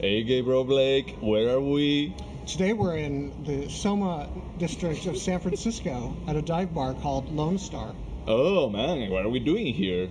Hey, Gabriel Blake, where are we? Today we're in the Soma district of San Francisco at a dive bar called Lone Star, Oh man, what are we doing here?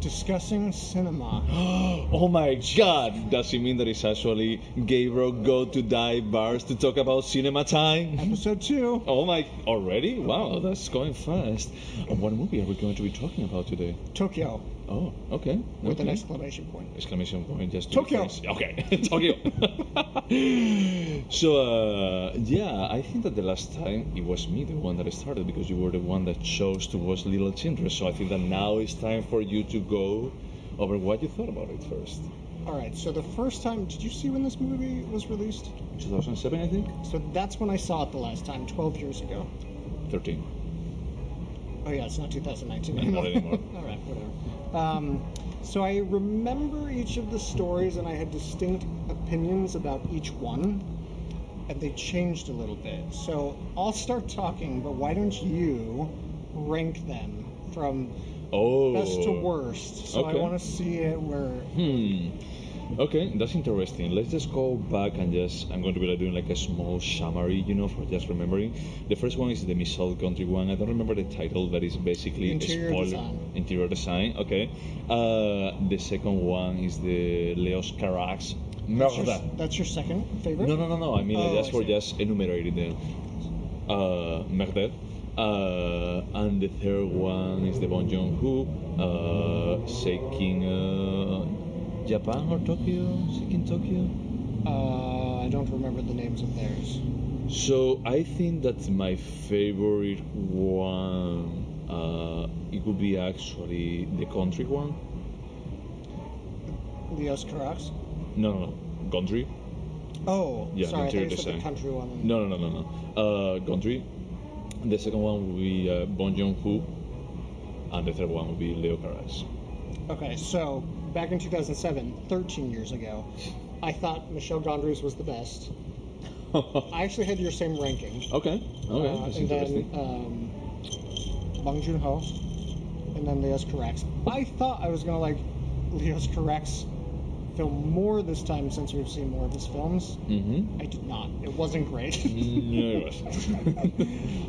discussing cinema. Oh my god, does it mean that it's actually Gabriel go to dive bars to talk about cinema time? Episode 2. Oh my, already? Wow, that's going fast. And what movie are we going to be talking about today? Tokyo Oh, okay. with an exclamation point. exclamation point just to Tokyo. Okay, Tokyo. so uh, yeah, I think that the last time it was me the one that started because you were the one that chose to watch Little Children. So I think that now it's time for you to go over what you thought about it first. All right, so the first time, did you see when this movie was released? 2007, I think. So that's when I saw it the last time, 12 years ago. 13. Oh yeah, it's not 2019 Not anymore. anymore. All right, whatever. Um, so I remember each of the stories, and I had distinct opinions about each one, and they changed a little bit. So I'll start talking, but why don't you rank them from Oh. best to worst? So I want to see it where. Hmm. Okay, that's interesting. Let's just go back and just I'm going to be like doing like a small summary, you know, for just remembering. The first one is the Michel Gondry one. I don't remember the title, but it's basically Interior spoiler design. interior design. Okay. Uh, the second one is the Leos Carax. That's your, that's your second favorite? No, no, no, no. I mean, Oh, just I for just enumerating them. Uh, Murder. Uh, and the third one is the Bong Joon Ho, uh, Shaking uh, Japan or Tokyo, Shaking Tokyo. Uh, I don't remember the names of theirs. So I think that my favorite one, uh, it would be actually the Gondry one. Leos Carax? No, no, no, Gondry. Oh, Yeah, sorry, I thought interior said the Gondry one. No, no, no, no, no. Uh, Gondry. The second one would be uh, Bong Joon Ho, and the third one would be Leo Carax. Okay, so back in 2007, 13 years ago, I thought Michel Gondry's was the best. I actually had your same ranking. okay, okay, Uh, that's and then um, Bong Joon Ho, and then Leos Carax. I thought I was gonna like Leos Carax film more this time since we've seen more of his films. mm-hmm. I did not. It wasn't great. no, it wasn't.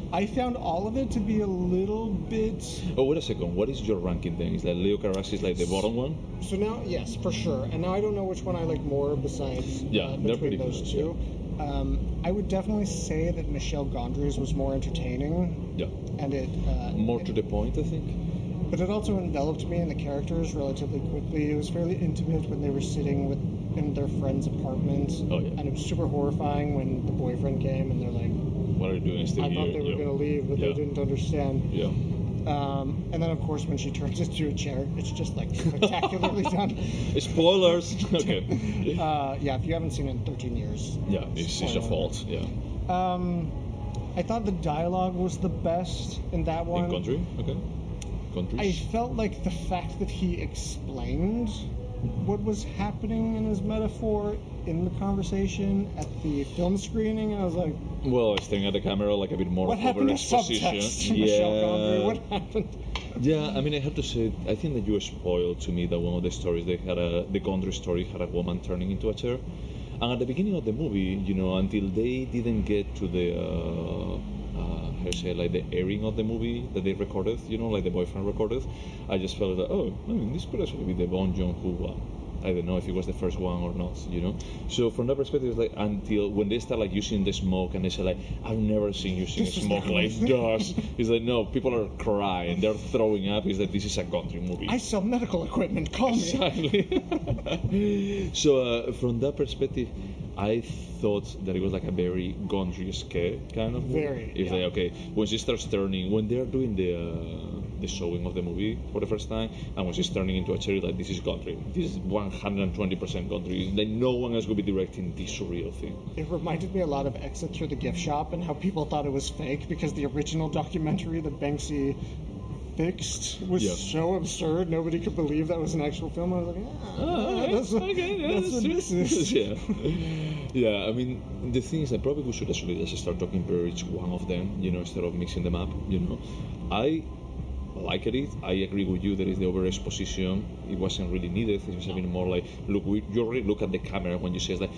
I found all of it to be a little bit. oh, wait a second. What is your ranking then? Is that Leo Carax is like the bottom one? So now, yes, for sure. And now I don't know which one I like more besides Yeah, uh, they're between pretty those close, two. Um, I would definitely say that Michel Gondry's was more entertaining, Yeah. and it uh, More to the point, I think. But it also enveloped me in the characters relatively quickly. It was fairly intimate when they were sitting with in their friend's apartment, Oh, yeah. and it was super horrifying when the boyfriend came and they're like, What are you doing "I here? thought they were Yeah. going to leave, but Yeah. they didn't understand." Yeah. Um, and then, of course, when she turns into a chair, it's just like spectacularly done. Spoilers. okay. Uh, yeah, if you haven't seen it in 13 years, Yeah, it's, it's your fault. Yeah. Um, I thought the dialogue was the best in that one. In Gondry. Okay. I felt like the fact that he explained what was happening in his metaphor in the conversation at the film screening, I was like, Well, staring at the camera like a bit more "What happened to exposition. subtext, Yeah. Michel Gondry? What happened?" Yeah, I mean, I have to say, I think that you spoiled to me that one of the stories they had a the country story had a woman turning into a chair, and at the beginning of the movie, you know, until they didn't get to the uh, uh, how say like the airing of the movie that they recorded, you know, like the boyfriend recorded, I just felt like, oh, I mean, this could actually be the Bong Joon Ho one. I don't know if it was the first one or not, you know. So from that perspective, it's like until when they start like using the smoke and they say like, I've never seen you using This smoke like this. It's like no, people are crying, they're throwing up. It's like this is a Gondry movie. I sell medical equipment. Call me. Exactly. so uh, from that perspective, I thought that it was like a very Gondry scare kind of movie. Very, It's yeah. like okay, when she starts turning, when they're doing the uh, the showing of the movie for the first time, and when she's turning into a cherry, like this is Gondry. This is 120% Gondry. Like no one else will be directing this surreal thing. It reminded me a lot of Exit Through the Gift Shop and how people thought it was fake because the original documentary that Banksy fixed was Yeah. so absurd nobody could believe that was an actual film. I was like, ah, Ah, that's, what- okay, yeah, that's what true. this is. yeah, yeah. I mean, the thing is that probably we should actually just start talking per each one of them, you know, instead of mixing them up. You know, I liked it. I agree with you. There is the over exposition. It wasn't really needed. It was a bit more like, look, we, you already look at the camera when you say, like,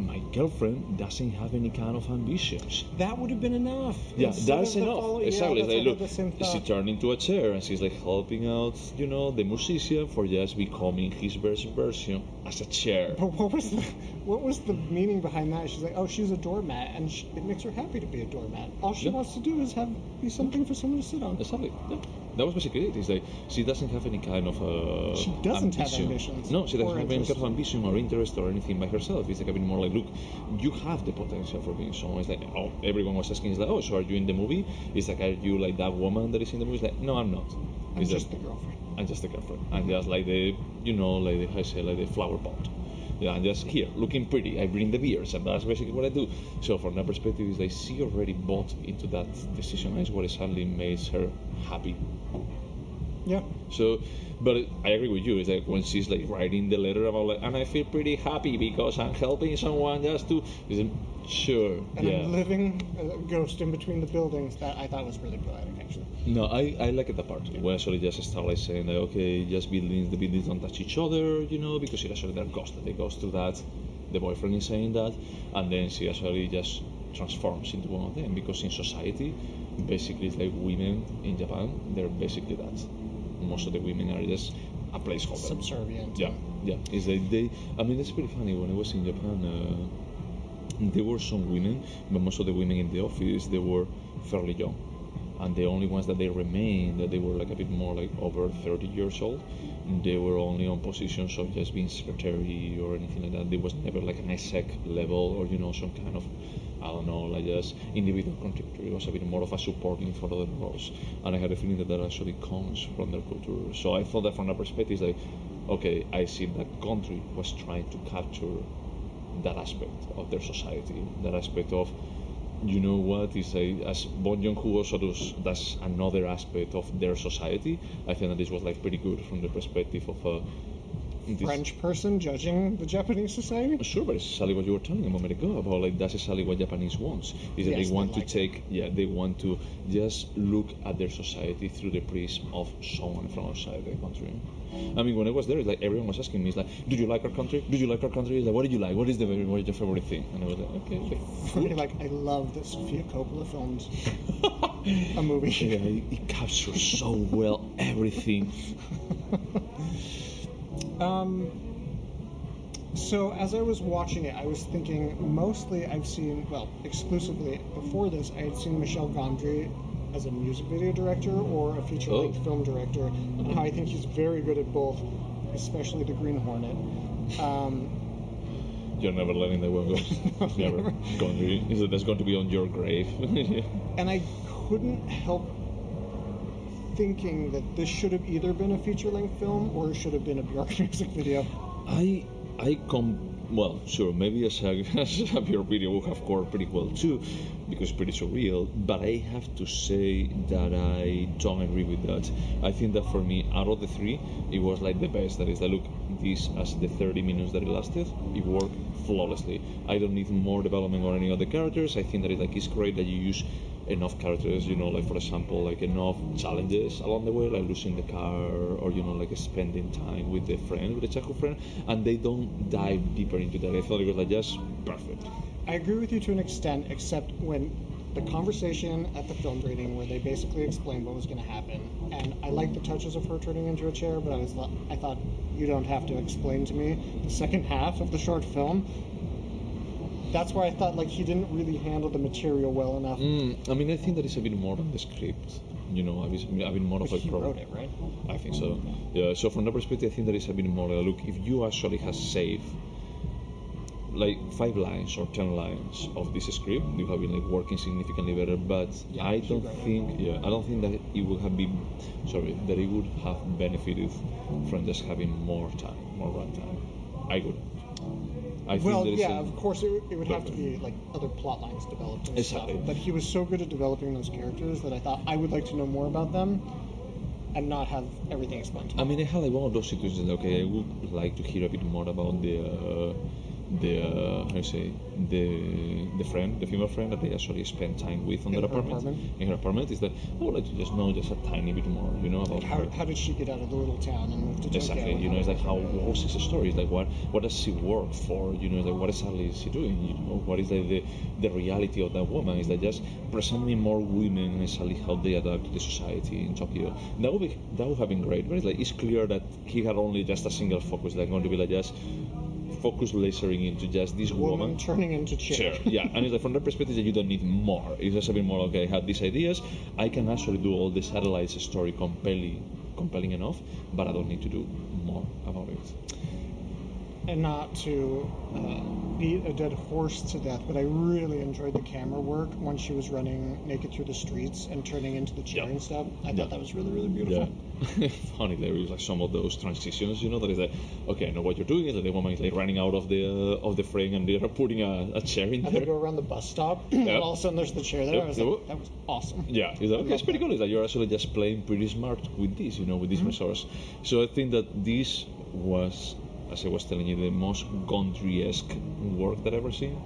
my girlfriend doesn't have any kind of ambitions. That would have been enough. Yeah, that's enough. follow- yeah, exactly. that's like, look, had the same she turned into a chair and she's like helping out, you know, the musician for just becoming his best version as a chair. But what was the what was the meaning behind that? She's like, oh, she's a doormat, and she, it makes her happy to be a doormat. All she Yeah. wants to do is have be something for someone to sit on. Exactly. Yeah. That was basically it. It's like she doesn't have any kind of uh, She doesn't have ambition. ambitions No, she doesn't have any kind of ambition or interest or anything by herself. It's like a bit more like, look, you have the potential for being someone. It's like, oh, everyone was asking, it's like, oh, so are you in the movie? It's like, are you like that woman that is in the movie? It's like, no, I'm not. I'm It's just the girlfriend. I'm just a girlfriend. I'm just like the, you know, like the, I say, like the flower pot. Yeah, I'm just here, looking pretty. I bring the beers, and that's basically what I do. So from that perspective, is like she already bought into that decision. It's what suddenly makes her happy. Yeah. So, but I agree with you. It's like when she's like writing the letter about like, and I feel pretty happy because I'm helping someone just to. Is sure, And yeah. I'm living a ghost in between the buildings. That I thought was really poetic, actually. No, I, I like the part. Where actually just start like saying like, okay, just buildings, the buildings don't touch each other, you know, because it actually they're ghosted. They goes through that. The boyfriend is saying that, and then she actually just transforms into one of them because in society, basically, it's like women in Japan, they're basically that. Most of the women are just a placeholder. Subservient. Yeah, yeah. It's like they. I mean, it's pretty funny. When I was in Japan, uh, there were some women, but most of the women in the office they were fairly young, and the only ones that they remained that they were like a bit more like over 30 years old. They were only on positions of just being secretary or anything like that. There was never like an exec level or you know some kind of I don't know, like just individual contributor. It was a bit more of a supporting for other roles. And I had a feeling that that actually comes from their culture. So I thought that from that perspective, like, okay, I see that Gondry was trying to capture that aspect of their society, that aspect of, you know what, is a, as Bong Joon-ho also does, that's another aspect of their society. I think that this was like pretty good from the perspective of this- French person judging the Japanese society. Sure, but it's exactly what you were telling a moment ago about like that's exactly what Japanese wants. Is that Yes, they they want to like it. take yeah, they want to just look at their society through the prism of someone from outside the country. I mean, when I was there, like everyone was asking me, it's like, do you like our country? Do you like our country?" It's like, "What did you like? What is the what is your favorite thing?" And I was like, "Okay, like, For me, like I love that Sofia Coppola filmed a movie. yeah, it, it captures so well everything." Um, so as I was watching it, I was thinking mostly I've seen, well, exclusively before this, I had seen Michel Gondry as a music video director or a feature-length Oh. film director, and how I think he's very good at both, especially The Green Hornet. Um, You're never letting that one go. never. Going to, is it that's going to be on your grave? and I couldn't help thinking that this should have either been a feature-length film or it should have been a Bjork music video. I I come well, sure, maybe as a, as a pure video would have scored pretty well too, because it's pretty surreal. But I have to say that I don't agree with that. I think that for me, out of the three, it was like the best. That is, that look, this as the 30 minutes that it lasted, it worked flawlessly. I don't need more development on any other characters. I think that it like it's great that you use enough characters, you know, like for example, like enough challenges along the way, like losing the car or you know, like spending time with the friend, with the childhood friend, and they don't dive deeper into that. I thought it was like just perfect. I agree with you to an extent, except when the conversation at the film reading where they basically explained what was going to happen, and I like the touches of her turning into a chair, but I was I thought you don't have to explain to me the second half of the short film. That's why I thought like he didn't really handle the material well enough. Mm, I mean, I think that is a bit more than the script. You know, a bit, a bit more But of a he problem. wrote it, right? I think so. Yeah. So from that perspective, I think there is a bit more. Uh, look, if you actually have saved like five lines or ten lines of this script, you have been like working significantly better. But Yeah, I don't think, yeah, I don't think that it would have been, sorry, that it would have benefited from just having more time, more runtime. I would. I well, think yeah, of course it, it would have to be like other plot lines developed and Exactly. stuff. But he was so good at developing those characters that I thought I would like to know more about them, and not have everything explained to me. I mean, I had like one of those situations. Okay, I would like to hear a bit more about the uh, the uh, how you say the the friend, the female friend that they actually spend time with on In their her apartment. apartment? In her apartment is that I would like to just know just a tiny bit more, you know, about How, her. how did she get out of the little town and move to Tokyo? Exactly, you know, it's like how what's his story? It's like what what does she work for? You know, like what exactly is she doing? You know, what is like the the reality of that woman? Is that just presenting more women exactly how they adapt to the society in Tokyo? That would be that would have been great. But it's like it's clear that he had only just a single focus, like going to be like just focus lasering into just this woman woman. turning into chair. Sure, yeah, and it's like from that perspective that you don't need more. It's just a bit more okay. I have these ideas. I can actually do all the satellites story compelling, compelling enough, but I don't need to do more about it. And not to uh, beat a dead horse to death, but I really enjoyed the camera work when she was running naked through the streets and turning into the chair Yeah. and stuff. I Yeah. thought that was really, really beautiful. Yeah, funny there is like some of those transitions, you know, that is like, okay, I know what you're doing is that the woman is like running out of the uh, of the frame and they're putting a, a chair in they there. go around the bus stop, and Yeah. all of a sudden there's the chair there. Yep, I was yep. like, that was awesome. Yeah, it's, like, okay, it's pretty cool. Is that you're actually just playing pretty smart with this, you know, with this resource. So I think that this was, as I was telling you, the most Gondry-esque work that I've ever seen.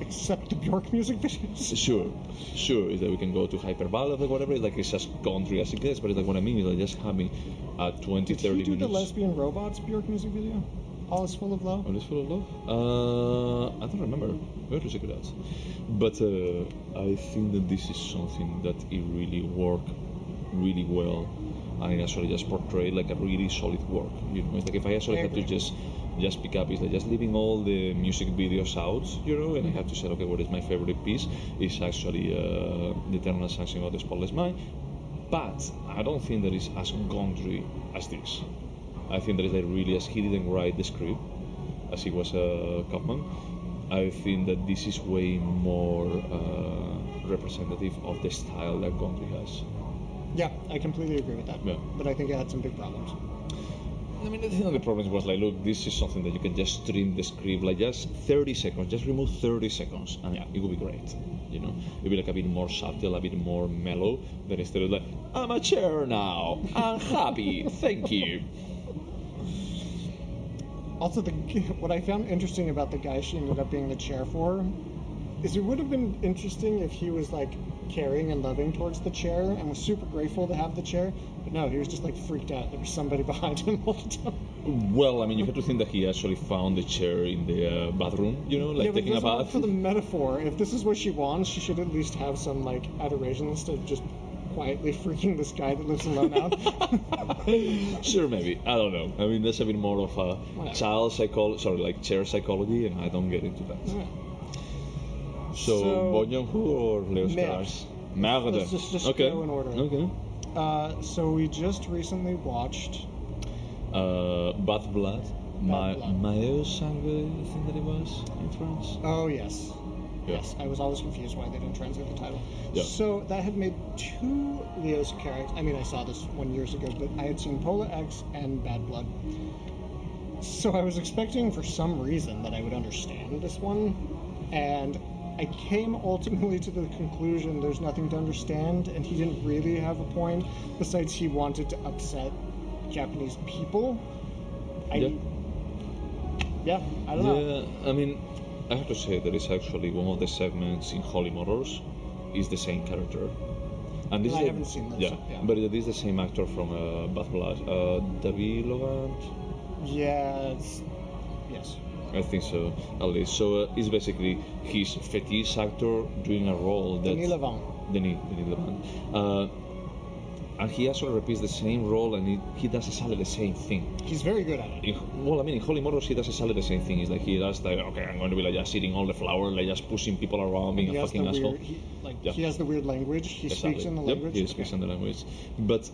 Except the Bjork music videos. Sure, sure, is that we can go to hyperbolic or whatever. Like it's just Gondry as it gets, but it's like what I mean is like just having a 20, Did 30 he do minutes. the lesbian robots Bjork music video? All is full of love. Oh, this full of love? Uh, I don't remember. We have to check it out. But uh, I think that this is something that it really worked really well, and it actually just portrayed like a really solid work. You know, it's like if I actually had to just just pick up, is like just leaving all the music videos out, you know, and I have to say, okay, what is my favorite piece? It's actually uh, the Eternal Sunshine of the Spotless Mind. But I don't think that it's as Gondry as this. I think that is like really as he didn't write the script as he was a Kaufman. I think that this is way more uh, representative of the style that Gondry has. Yeah, I completely agree with that. Yeah. But I think it had some big problems. I mean, the thing of the problem was like, look, this is something that you can just stream the script, like just 30 seconds, just remove 30 seconds, and yeah, it would be great. You know, it'd be like a bit more subtle, a bit more mellow, than instead of like, I'm a chair now, I'm happy, thank you. Also, the what I found interesting about the guy she ended up being the chair for is it would have been interesting if he was like caring and loving towards the chair and was super grateful to have the chair. But no, he was just like freaked out. There was somebody behind him all the time. Well, I mean, you have to think that he actually found the chair in the uh, bathroom, you know, like yeah, but taking a bath. for the metaphor. If this is what she wants, she should at least have some like adoration instead of just quietly freaking this guy that lives alone out. sure, maybe. I don't know. I mean, that's a bit more of a Whatever. child psychology, sorry, like chair psychology, and I don't get into that. Yeah. So, So- Bong Joon-ho or Leo. Stars? Merde. Let's just- just okay. go in order. Okay. Uh, so we just recently watched. Uh, Bad Blood. My. Maeo Sangre, I think that it was in France. Oh yes, Yeah. yes. I was always confused why they didn't translate the title. Yeah. So that had made two Leos Carax. I mean, I saw this one years ago, but I had seen Pola X and Bad Blood. So I was expecting, for some reason, that I would understand this one, and I came ultimately to the conclusion there's nothing to understand, and he didn't really have a point. Besides, he wanted to upset Japanese people. I, Yeah. yeah, I don't know. Yeah, I mean, I have to say that it's actually one of the segments in Holy Motors is the same character. And this I is the- haven't seen those, Yeah, yeah. but it is the same actor from uh, Bad Blood, uh, David Logan. Yes. I think so, at least. So uh, it's basically his fetish actor doing a role that Denis Lavant. Denis, Denis Lavant. Uh, and he actually repeats the same role, and he, he does exactly the same thing. He's very good at it. In, well, I mean, in Holy Motors, he does exactly the same thing. It's like he does like, okay, I'm going to be like just eating all the flour, like just pushing people around, being He a fucking asshole. weird. He, like Yeah. he has the weird language. He speaks Exactly. in the Yep, language. he speaks Okay. in the language. But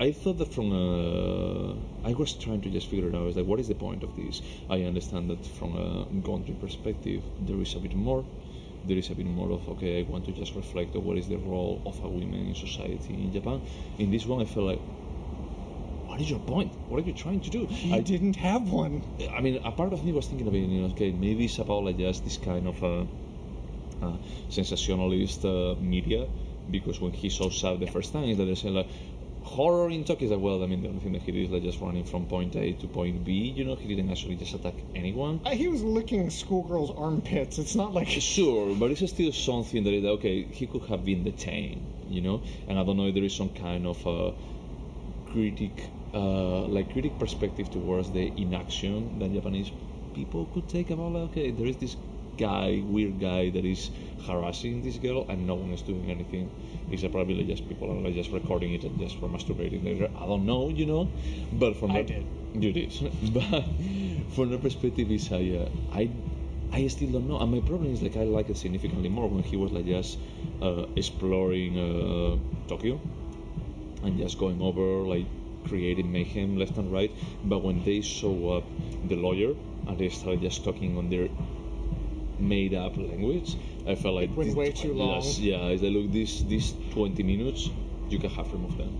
I thought that from a, I was trying to just figure it out. I was like, what is the point of this? I understand that from a Gondry perspective, there is a bit more. There is a bit more of okay, I want to just reflect on what is the role of a woman in society in Japan. In this one, I felt like, what is your point? What are you trying to do? He I didn't have one. I mean, a part of me was thinking of it, you know, okay, maybe it's about like just this kind of uh, uh, sensationalist uh, media, because when he shows up the first time, is that they say like, horror in Tokyo is like, well, I mean, the only thing that he did is like just running from point A to point B. You know, he didn't actually just attack anyone. Uh, he was licking schoolgirls' armpits. It's not like Sure, but it's still something that is okay, he could have been detained, you know. And I don't know if there is some kind of uh, critic, uh, like critic perspective towards the inaction that Japanese people could take about, like, okay, there is this guy, weird guy that is harassing this girl, and no one is doing anything. It's probably just people are like just recording it and just for masturbating later. I don't know, you know. But from I that, did. you did. but from the perspective is I, uh, I, I still don't know. And my problem is like I like it significantly more when he was like just uh, exploring uh, Tokyo and just going over like creating mayhem left and right. But when they show up the lawyer and they started just talking on their made up language, I felt like went this- way too long. Yes, yeah, it's like look, this these 20 minutes you can have removed them.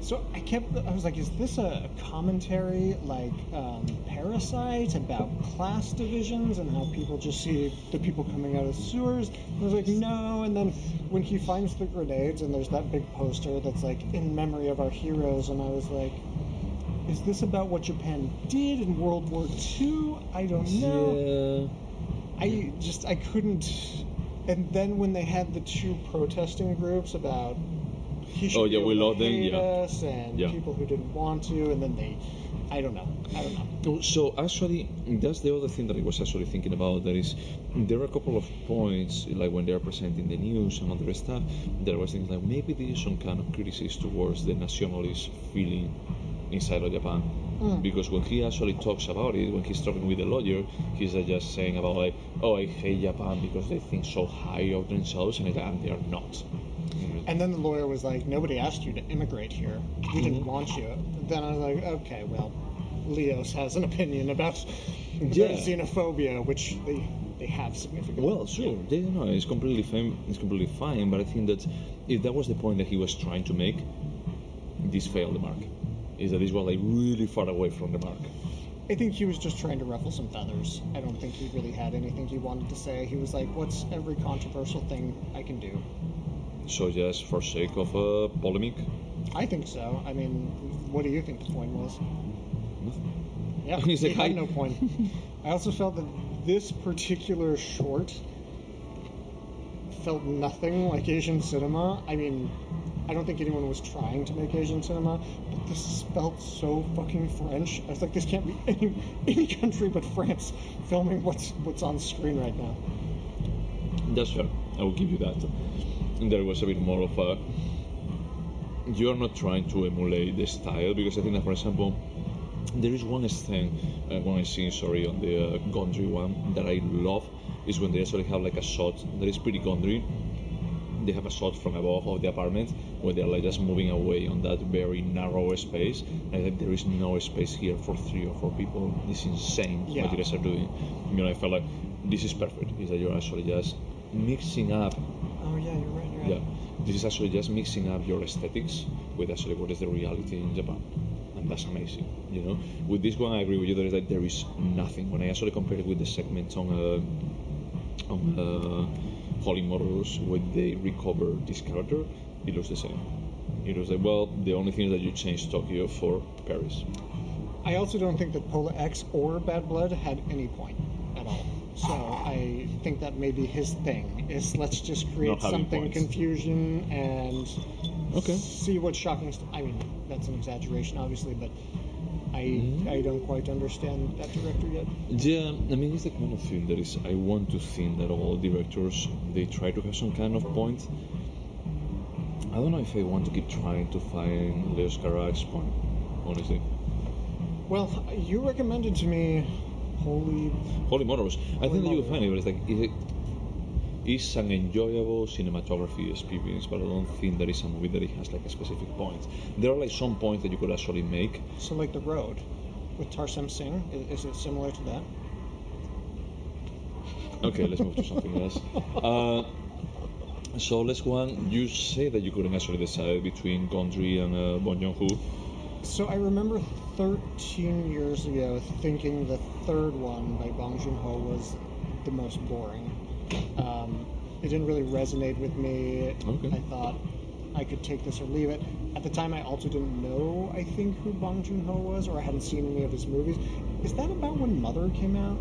So I kept. I was like, is this a commentary like um, Parasite about class divisions and how people just see the people coming out of sewers? And I was like, no. And then when he finds the grenades and there's that big poster that's like in memory of our heroes, and I was like. Is this about what Japan did in World War II? I don't know. Yeah. I just I couldn't. And then when they had the two protesting groups about he should Oh, yeah, we love them, yeah. us and Yeah. people who didn't want to, and then they, I don't know, I don't know. So actually, that's the other thing that I was actually thinking about. That is, there are a couple of points, like when they are presenting the news and other stuff, There was things like maybe there is some kind of criticism towards the nationalist feeling inside of Japan. Mm. Because when he actually talks about it, when he's talking with the lawyer, he's uh, just saying about like, oh, I hate Japan because they think so high of themselves, and, they are not. And then the lawyer was like, nobody asked you to immigrate here. We didn't Mhm. want you. Then I was like, okay, well, Leos has an opinion about, about Yeah. xenophobia, which they they have significant. Well, sure, yeah, no, it's completely fine. It's completely fine. But I think that if that was the point that he was trying to make, this failed the mark. Is that this was like really far away from the mark. I think he was just trying to ruffle some feathers. I don't think he really had anything he wanted to say. He was like, what's every controversial thing I can do? So just for sake of a polemic, I think so. I mean, what do you think the point was? nothing. Yeah, He's he like, had no point. I also felt that this particular short felt nothing like Asian cinema. I mean, I don't think anyone was trying to make Asian cinema, but this felt so fucking French. I was like, this can't be any, any country but France filming what's what's on screen right now. That's fair. I will give you that. And there was a bit more of a. You are not trying to emulate the style because I think that, for example, there is one thing, uh, one scene, sorry, on the uh, Gondry one that I love is when they actually have like a shot that is pretty Gondry. They have a shot from above of the apartment where they're like just moving away on that very narrow space. And I think there is no space here for three or four people. It's insane Yeah. what you guys are doing. You know, I felt like this is perfect. Is that you're actually just mixing up Oh yeah, you're right. You're yeah, this is actually just mixing up your aesthetics with actually what is the reality in Japan, and that's amazing. You know, with this one, I agree with you. There is that there is nothing. When I actually compare it with the segment on uh, on uh, Holy Motors, when they recover this character, it looks the same. It was like, well, the only thing is that you changed Tokyo for Paris. I also don't think that Pola X or Bad Blood had any point at all. So I think that may be his thing. Is let's just create something points. confusion and Okay. see what shocking. St- I mean, that's an exaggeration, obviously, but I Mhm. I don't quite understand that director yet. Yeah, I mean it's the kind of thing that is. I want to think that all directors they try to have some kind of point. I don't know if I want to keep trying to find Leos Carax's point, honestly. Well, you recommended to me Holy. Holy Motors, I Holy think that you will find it, but it's like it, it's an enjoyable cinematography experience, but I don't think there is a movie that it has like a specific point. There are like some points that you could actually make. So like the road with Tarsem Singh. Is, is it similar to that? Okay, let's move to something else. Uh, so let's go on. You say that you couldn't actually decide between Gondry and uh, Bong Joon-ho. So I remember 13 years ago thinking the third one by Bong Joon-ho was the most boring. Um, it didn't really resonate with me. Okay. I thought I could take this or leave it. At the time, I also didn't know, I think, who Bong Joon Ho was, or I hadn't seen any of his movies. Is that about when Mother came out?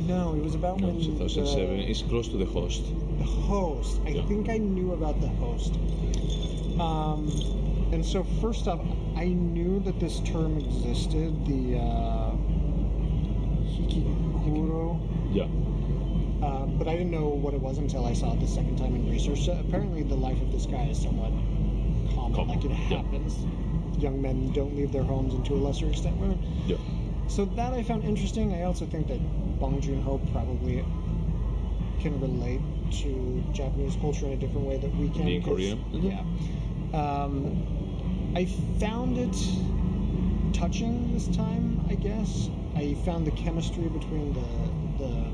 No, it was about No, when 2007. the- It's close to the host. the host. I Yeah. think I knew about the host. Um, and so first off, I knew that this term existed. The uh, hikikuro, Yeah. uh, but I didn't know what it was until I saw it the second time in research. So apparently, the life of this guy is somewhat common. Common, Like it yeah. happens. Young men don't leave their homes, and to a lesser extent, women. Yeah. So that I found interesting. I also think that Bong Joon Ho probably can relate to Japanese culture in a different way that we can. 'cause- Korean. Mhm. Yeah. Um, I found it touching this time. I guess I found the chemistry between the the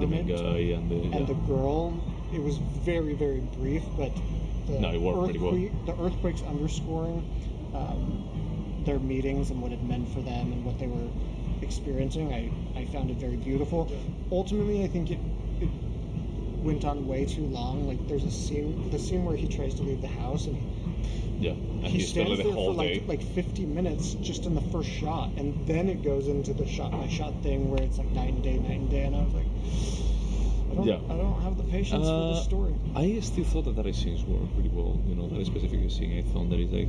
The main guy and the. and yeah. the girl. It was very very brief, but the No, pretty well. earthquake- the earthquakes underscoring um, their meetings and what it meant for them and what they were experiencing. I, I found it very beautiful. Ultimately, I think it, it went on way too long. Like there's a scene, the scene where he tries to leave the house and Yeah. And he he stands there for like like 50 minutes just in the first shot, and then it goes into the shot by shot thing where it's like night and day, night and day, and I was like, I don't, Yeah. I don't have the patience for Uh, this story. I still thought that that scenes were pretty well. You know, that specific scene, I found that it like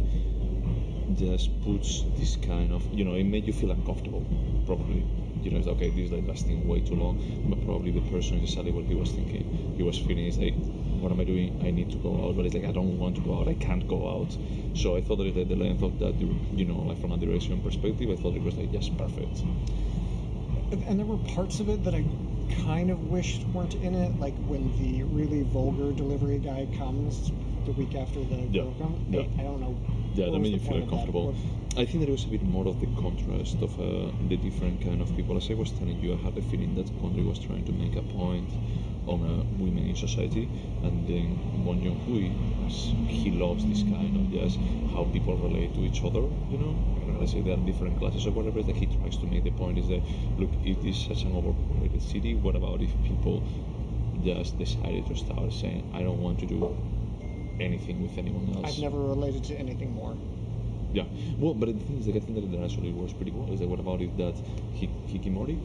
just puts this kind of, you know, it made you feel uncomfortable. Probably, you know, it's okay. This is like lasting way too long, but probably the person exactly what he was thinking. He was feeling is like, what am I doing? I need to go out, but it's like I don't want to go out. I can't go out. So I thought that the the length of that, you know, like from a duration perspective, I thought it was like just perfect. Mm-hmm. And there were parts of it that I kind of wished weren't in it, like when the really vulgar delivery guy comes the week after the Yeah, girl comes. yeah. I, I don't know. Yeah, that made you feel point of that. uncomfortable. I think that it was a bit more of the contrast of uh, the different kind of people. As I was telling you, I had the feeling that Gondry was trying to make a point on uh, women in society, and then Bon Joon Hui, he loves this kind of just how people relate to each other. You know, let's say there are different classes or whatever. That he tries to make the point is that look, if this is such an overpopulated city, what about if people just decided to start saying, I don't want to do anything with anyone else. I've never related to anything more. Yeah, well, but the thing is, like, I think that it actually works pretty well. Is that what about if that Hi- Hikimori?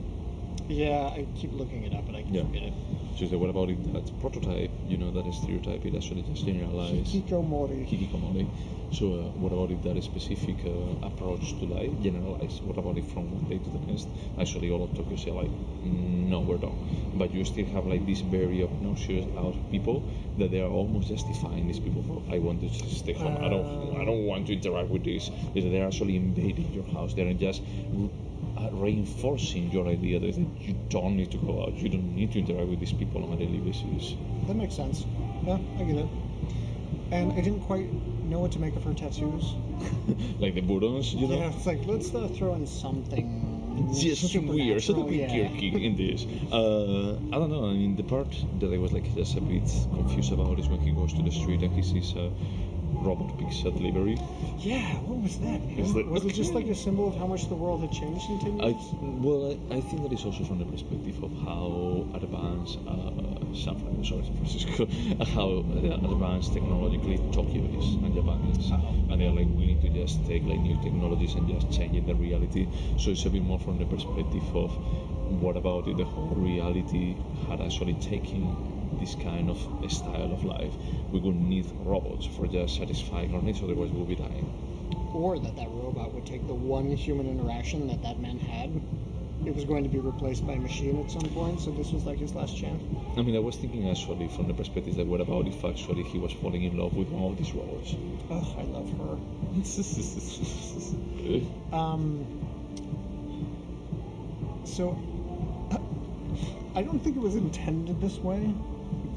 Yeah, I keep looking it up, but I Yeah. forget it. So is that what about if that prototype, you know, that stereotype, it actually just generalized Hikikomori. Hikikomori. So uh, what about if that specific uh, approach to life generalized? What about if from one day to the next, actually all of Tokyo say like, "Mm, no, we're done. But you still have like this very obnoxious out of people that they are almost justifying these people for, I want to just stay home. I don't, I don't want to interact with this. Is that they're actually invading your house. They're just uh, reinforcing your idea that you don't need to go out. You don't need to interact with these people on a daily basis. That makes sense. Yeah, I get it. And I didn't quite know what to make of her tattoos. like the Burons, you know. Yeah, it's like let's uh, throw in something. Yeah, something weird, something bit supernatural, quirky in this. Uh, I don't know. I mean, the part that I was like just a bit confused about is when he goes to the street and he sees a robot pizza delivery. Yeah, what was that? It's like, was it just like a symbol of how much the world had changed in ten I well, I, I think that is also from the perspective of how advanced uh, San Francisco, sorry, San Francisco, how uh, advanced technologically Tokyo is and Japan is, Uh-oh. and they are like willing to just take like new technologies and just changing the reality. So it's a bit more from the perspective of what about if the whole reality had actually taken this kind of style of life. We would need robots for just satisfying our needs, otherwise we'll be dying. Or that that robot would take the one human interaction that that man had. It was going to be replaced by a machine at some point, so this was like his last chance. I mean, I was thinking actually from the perspective that what about if actually he was falling in love with one of these robots? Oh, I love her. Um, so, I don't think it was intended this way,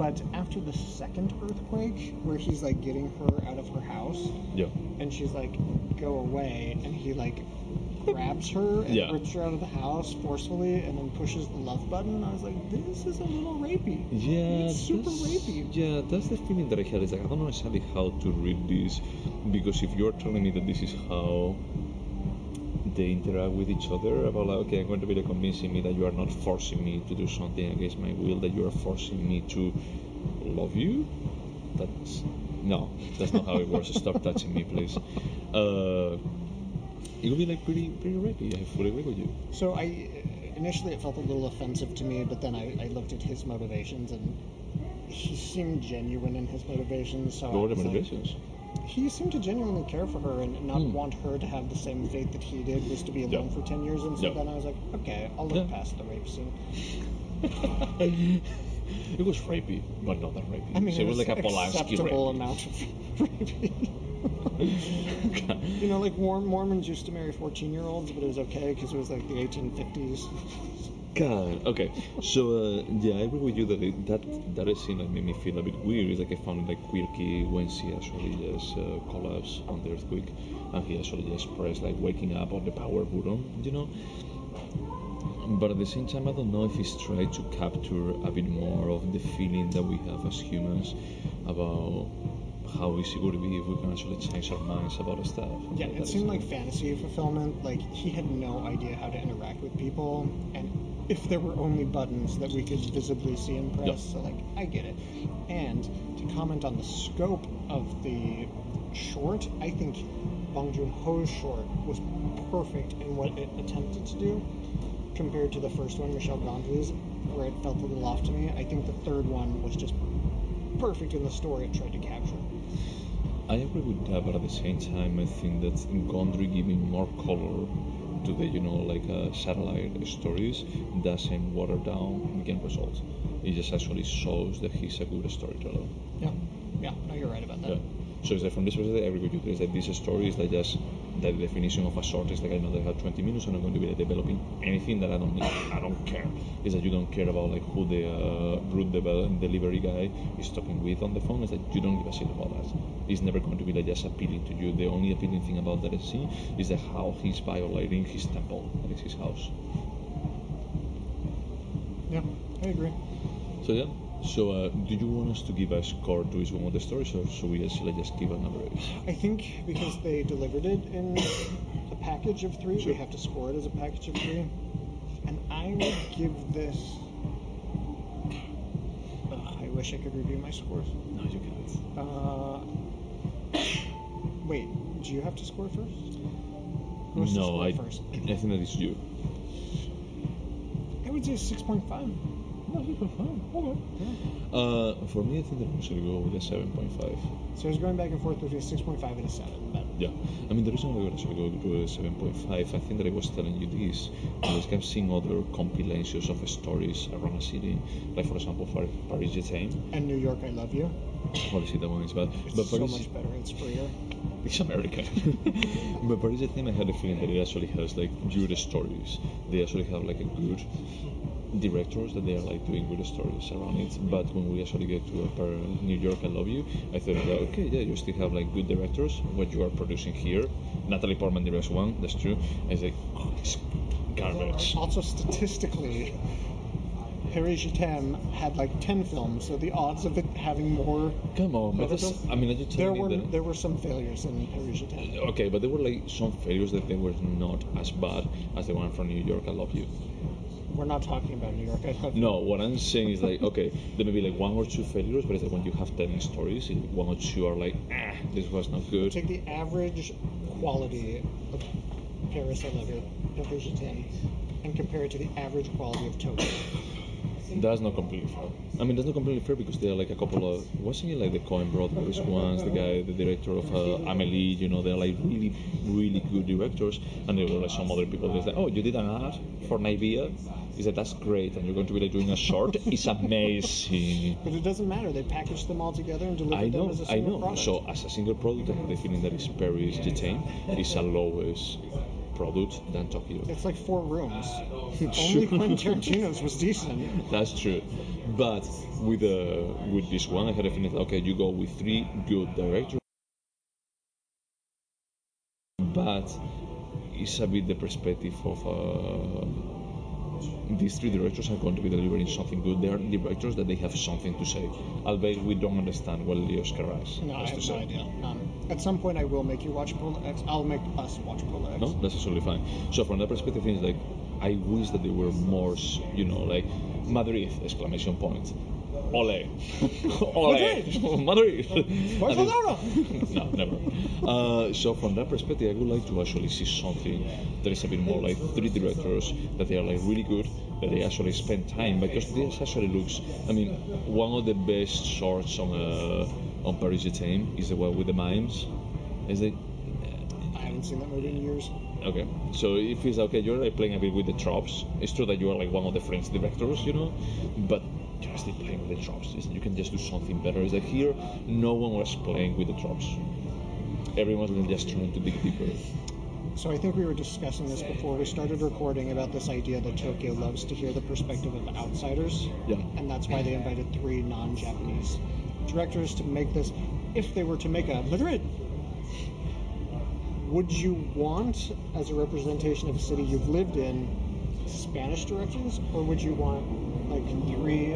but after the second earthquake, where he's like getting her out of her house, yeah. and she's like, go away, and he like grabs her and Yeah. rips her out of the house forcefully and then pushes the love button. I was like, this is a little rapey. Yeah, It's super rapey. Yeah, that's the feeling that I had. Is like I don't know exactly how to read this, because if you're telling me that this is how they interact with each other, about like, okay, I'm going to be convincing me that you are not forcing me to do something against my will, that you are forcing me to love you. That's No, that's not how it works. Stop touching me, please. Uh, it would be like pretty, pretty rapey. I fully agree with you. So I initially it felt a little offensive to me, but then I, I looked at his motivations and he seemed genuine in his motivations. So What were the was like- motivations? He seemed to genuinely care for her and not Hmm. want her to have the same fate that he did, was to be alone Yeah. for ten years. And so Yeah. then I was like, okay, I'll look Yeah. past the rape scene. it was rapey, but not that rapey. I mean, so it was like a Polanski acceptable rape. amount of rapey. you know, like Mormons used to marry fourteen-year-olds, but it was okay because it was like the 1850s. God. Okay. So uh, yeah, I agree with you that it, that that scene like made me feel a bit weird. It's like I found it like quirky when she actually just uh, collapsed on the earthquake, and he actually just pressed like waking up on the power button. You know. But at the same time, I don't know if he's tried to capture a bit more of the feeling that we have as humans about how easy it would be if we can actually change our minds about stuff. Yeah, it seemed like fantasy fulfillment. Like he had no idea how to interact with people, and if there were only buttons that we could visibly see and press, Yeah. so like I get it. And to comment on the scope of the short, I think Bong Joon Ho's short was perfect in what it attempted to do compared to the first one, Michel Gondry's, where it felt a little off to me. I think the third one was just perfect in the story it tried to capture. I agree with that, but at the same time, I think that Gondry giving more color to the, you know, like uh, satellite stories doesn't water down the end result. It just actually shows that he's a good storyteller. Yeah, yeah, no, you're right about that. Yeah. So it's like from this perspective, I agree with you. There's like this story is like just the definition of a short is like I know they have 20 minutes and I'm going to be developing anything that I don't need. I don't care. Is that you don't care about like who the uh, route devel- delivery guy is talking with on the phone. Is that you don't give a shit about that. It's never going to be like just appealing to you. The only appealing thing about that scene is that how he's violating his temple, that is his house. Yeah, I agree. So yeah. So uh, do you want us to give a score to each one of the stories, or should we actually just give an average? I think because they delivered it in a package of three, Sure. we have to score it as a package of three. And I would give this. Ugh, I wish I could review my scores. No, you can't. Uh, wait, do you have to score first? Who has to No, score I, first? I think that it's you. I would say six point five. No, you can fine. Okay. Uh, for me, I think that I'm actually go with a 7.5. So it's going back and forth between a six point five and a seven. But Yeah. I mean, the reason why I actually go to a 7.5, I think that I was telling you this, because I've seen other compilations of stories around a city, like for example, Par- Paris je t'aime. and New York, I love you. Obviously, that one is bad. It's but so Paris, much better. It's freer. It's American. but Paris je t'aime, I had a feeling that it actually has like good stories. They actually have like a good directors that they are like doing good stories around it. But when we actually get to New York, I love you. I thought, okay, yeah, you still have like good directors. What you are producing here, Natalie Portman directs one. That's true. I was like, oh, it's garbage. Also, statistically, Paris je t'aime had like 10 films, so the odds of it having more. Come on, but films? I mean, are you There were that? there were some failures in Paris je t'aime. Okay, but there were like some failures that they were not as bad as the one from New York. I love you. We're not talking about New York. I love No, what I'm saying is like, okay, there may be like one or two failures, but it's like when you have ten stories, one or two are like, ah, this was not good. Take the average quality of Paris, I love you, Paris je t'aime, and compare it to the average quality of Tokyo. That's not completely fair. I mean, that's not completely fair because there are like a couple of wasn't it like the Coen Brothers ones, the guy, the director of uh, Amelie, you know, they're like really, really good directors, and there were like some other people that's like, oh, you did an ad for Nivea. He said that's great, and you're going to be like doing a short. It's amazing. But it doesn't matter. They package them all together and deliver I know, them as a single I know. product. So as a single product, I have the feeling that is Paris je t'aime is a lowest product than Tokyo. It's like four rooms. Only Quentin Tarantino's was decent. That's true. But with uh, with this one, I had a feeling okay, you go with three good directors, but it's a bit the perspective of. Uh, these three directors are going to be delivering something good. They are directors that they have something to say, albeit we don't understand what Leo Carax No, I has have to no say. idea. Um, at some point, I will make you watch Pola X. I'll make us watch Pola X. No, that's absolutely fine. So from that perspective, it's like I wish that they were more, you know, like Madrid exclamation point. Ole. Ole. Madrid. Barcelona. no, never. Uh, so from that perspective, I would like to actually see something that is a bit more like three directors that they are like really good, that they actually spend time because this actually looks. I mean, one of the best shorts on uh, on Paris Time is the one with the mimes. Is it? I haven't seen that movie in years. Okay, so if it's okay, you're like playing a bit with the tropes. It's true that you are like one of the French directors, you know, but you're playing with the. It's- You can just do something better. Is that here, no one was playing with the tropes. Everyone was just trying to dig deeper. So I think we were discussing this before we started recording about this idea that Tokyo loves to hear the perspective of outsiders. Yeah. And that's why they invited three non-Japanese directors to make this. If they were to make a Madrid, would you want, as a representation of a city you've lived in, Spanish directors, or would you want like three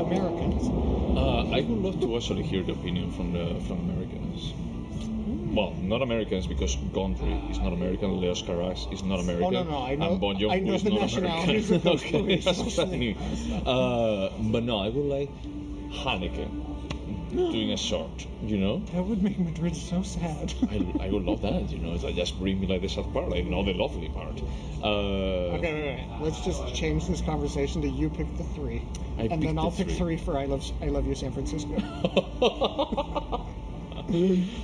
Americans? Uh, I would love to actually hear the opinion from the from Americans. Well, not Americans because Gondry is not American, Leos Carax is not American, Oh, no, I know- and Bon Jovi I know is the not nationalities American. okay, that's what I knew. Uh, but no, I would like Haneke doing a short. You know, That would make Madrid so sad. I, I would love that. You know, it's like just bring me like the sad part, like not the lovely part. Uh, Okay, wait, wait. Let's just change this conversation to you pick the three, I and then the I'll pick three. three for I love I love you San Francisco.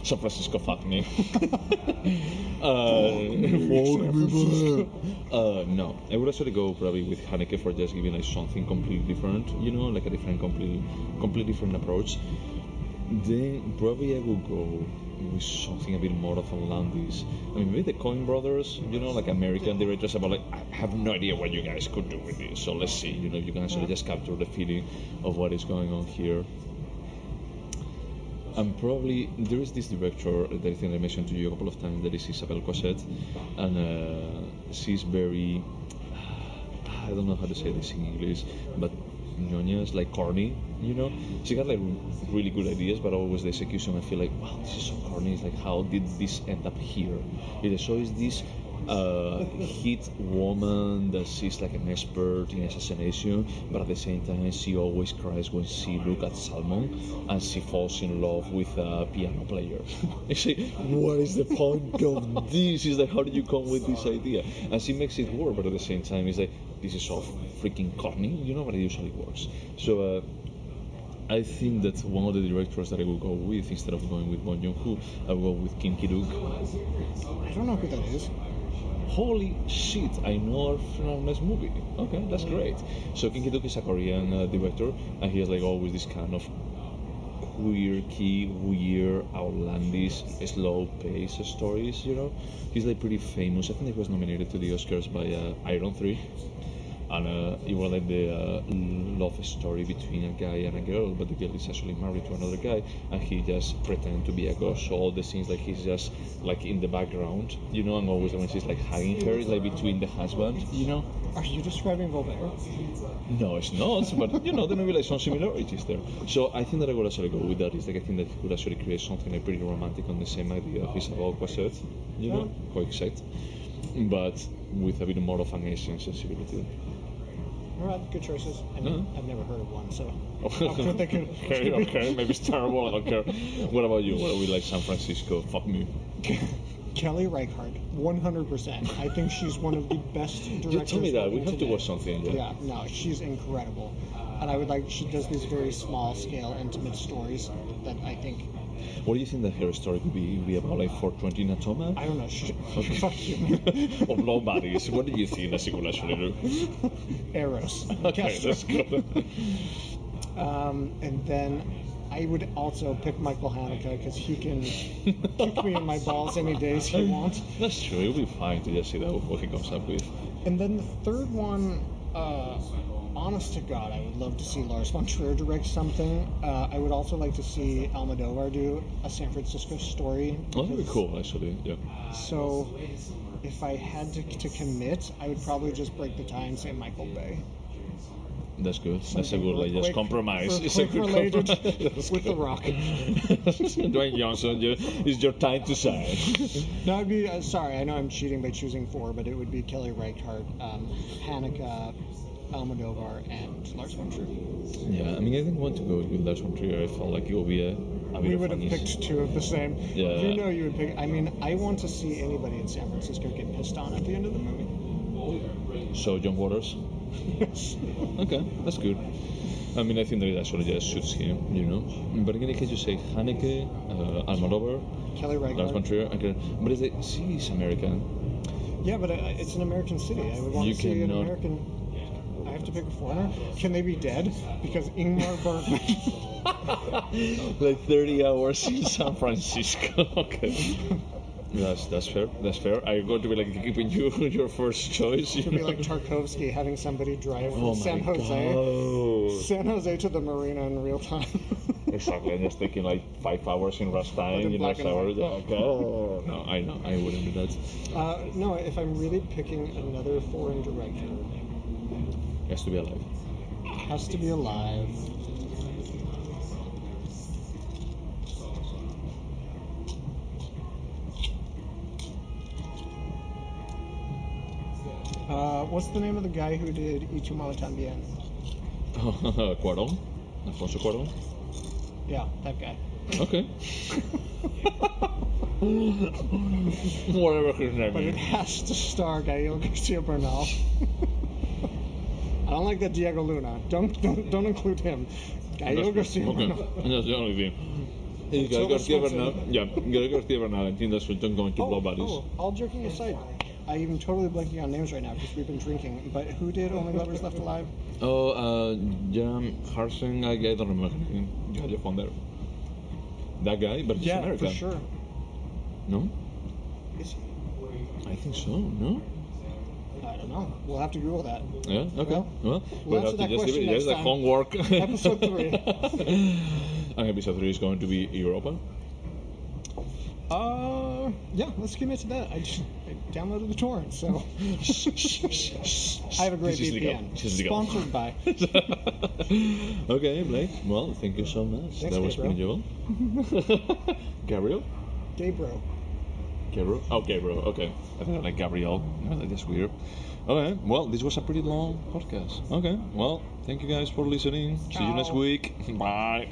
San Francisco, fuck me. uh, uh, no, I would actually go probably with Haneke for just giving like something completely different, you know, like a different, completely, completely different approach. Then probably I would go with something a bit more of a Landis. I mean, maybe the Coen Brothers, you know, like American directors, about like I have no idea what you guys could do with this. So let's see, you know, you can actually just capture the feeling of what is going on here. And probably there is this director that I think I mentioned to you a couple of times. That is Isabel Coixet, and uh, she's very I don't know how to say this in English, but like corny, you know. She got like really good ideas, but always the execution. I feel like wow, this is so corny. It's like how did this end up here? It so is this uh, hit woman that she's like an expert in assassination, but at the same time she always cries when she look at Salmon and she falls in love with a piano player. Like, what is the point of this? Is like, how did you come with this idea? And she makes it work, but at the same time, it's like, this is so freaking corny, you know, but it usually works. So. Uh, I think that one of the directors that I will go with instead of going with Bong Joon-ho, I will go with Kim Ki-duk. I don't know who that is. Holy shit, I know from next movie. Okay, that's great. So Kim Ki-duk is a Korean uh, director, and he has like always this kind of quirky, weird, outlandish, slow-paced stories. You know, he's like pretty famous. I think he was nominated to the Oscars by uh, Iron Three. And uh, it was like the uh, love story between a guy and a girl, but the girl is actually married to another guy, and he just pretend to be a ghost. So all the scenes like he's just like in the background, you know, and always when she's like hugging her, like between the husband, you know. Are you describing Voltaire? No, it's not, but you know, there may be like some similarities there. So I think that I would actually go with that. Is like I think that he could actually create something like pretty romantic on the same idea of Isabel Coixet, you know, Coixet, but with a bit more of an Asian sensibility. All right, good choices. I mean, Mhm. I've never heard of one, so how could they could, okay, okay, maybe it's terrible. I don't care. What about you? What are we like San Francisco? Fuck me. Kelly Reichardt, 100%. I think she's one of the best directors. You told me that. We have to watch something. Yeah. Yeah, no, she's incredible. And I would like, she does these very small scale, intimate stories that I think, What do you think that her story could be? Would be about like 420 Natoma? I don't know, she, Okay. fuck you, of low bodies. What do you think that she could actually do? Eros. Okay, that's good. Um, and then I would also pick Michael Haneke because he can kick me in my balls any days he wants. That's true. It'll be fine to just see that what he comes up with. And then the third one, uh, honest to God, I would love to see Lars von Trier direct something. Uh, I would also like to see Almodovar do a San Francisco story. Oh, that'd be cool, actually. Yeah. So, if I had to, to commit, I would probably just break the tie and say Michael Bay. That's good. That's a good, like, just compromise. It's a good compromise. With The. Rock. Dwayne Johnson, you- it's your time to shine. No, it'd be uh, sorry. I know I'm cheating by choosing four, but it would be Kelly Reichardt, um, Haneke, Almodovar and Lars von Trier. Yeah, I mean, I didn't want to go with Lars von Trier. I felt like it would be a, a We would have picked two of the same. Yeah. You know you would pick. I mean, I want to see anybody in San Francisco get pissed on at the end of the movie. So John Waters. Okay, that's good. I mean, I think that it actually just suits him, you know. But in any case, you say Haneke, uh, Almodovar, Kelly Lars von Reichardt. Trier. Okay, but is it, see, he's American. Yeah, but uh, it's an American city. I would want You to see an American. Have to pick a foreigner. Can they be dead? Because Ingmar Bergman. like 30 hours in San Francisco. okay. That's that's fair. That's fair. I'm going to be like keeping you your first choice. You Could be like Tarkovsky having somebody drive from oh San Jose, God. San Jose to the marina in real time. Exactly, and just taking like five hours in rush time, in you know, black and hours. Okay. Oh, no, I know, I wouldn't do that. uh, no, if I'm really picking another foreign director, has to be alive. has to be alive. Uh, what's the name of the guy who did mama tambien? Cuarón, Alfonso Cuarón. Yeah, that guy. Okay. Whatever his name But it has to star Gael Garcia Bernal. I don't like that Diego Luna. Don't don't don't include him. Gael Garcia okay. Bernal. That's the only thing. Hey, Gael Tilda Garcia Bernal. Yeah, Gael Garcia Bernal. I think that's Swinton going to blow Oh, bodies. oh, all joking aside, I am totally blanking on names right now because we've been drinking. But who did Only Lovers Left Alive? Oh, uh, Jam Harsen, I, I don't remember his name. You had your phone there. That guy, but he's yeah, American. for sure. No? Is he? I think so, no? I don't know. We'll have to Google that. Yeah, okay. Well, Well, we'll have to just leave question it. Yes, next the time. homework. Episode three. and episode three is going to be Europa. Uh, yeah, let's commit to that. I just I downloaded the torrent, so I have a great This is. VPN. This is. Sponsored by. okay, Blake. Well, thank you so much. Thanks, that was Gabriel. Gabriel? Gabriel. Gabriel? Oh, Gabriel. Okay. I thought like Gabriel. No, that's weird. Okay. Well, this was a pretty long podcast. Okay. Well, thank you guys for listening. See you next week. Bye.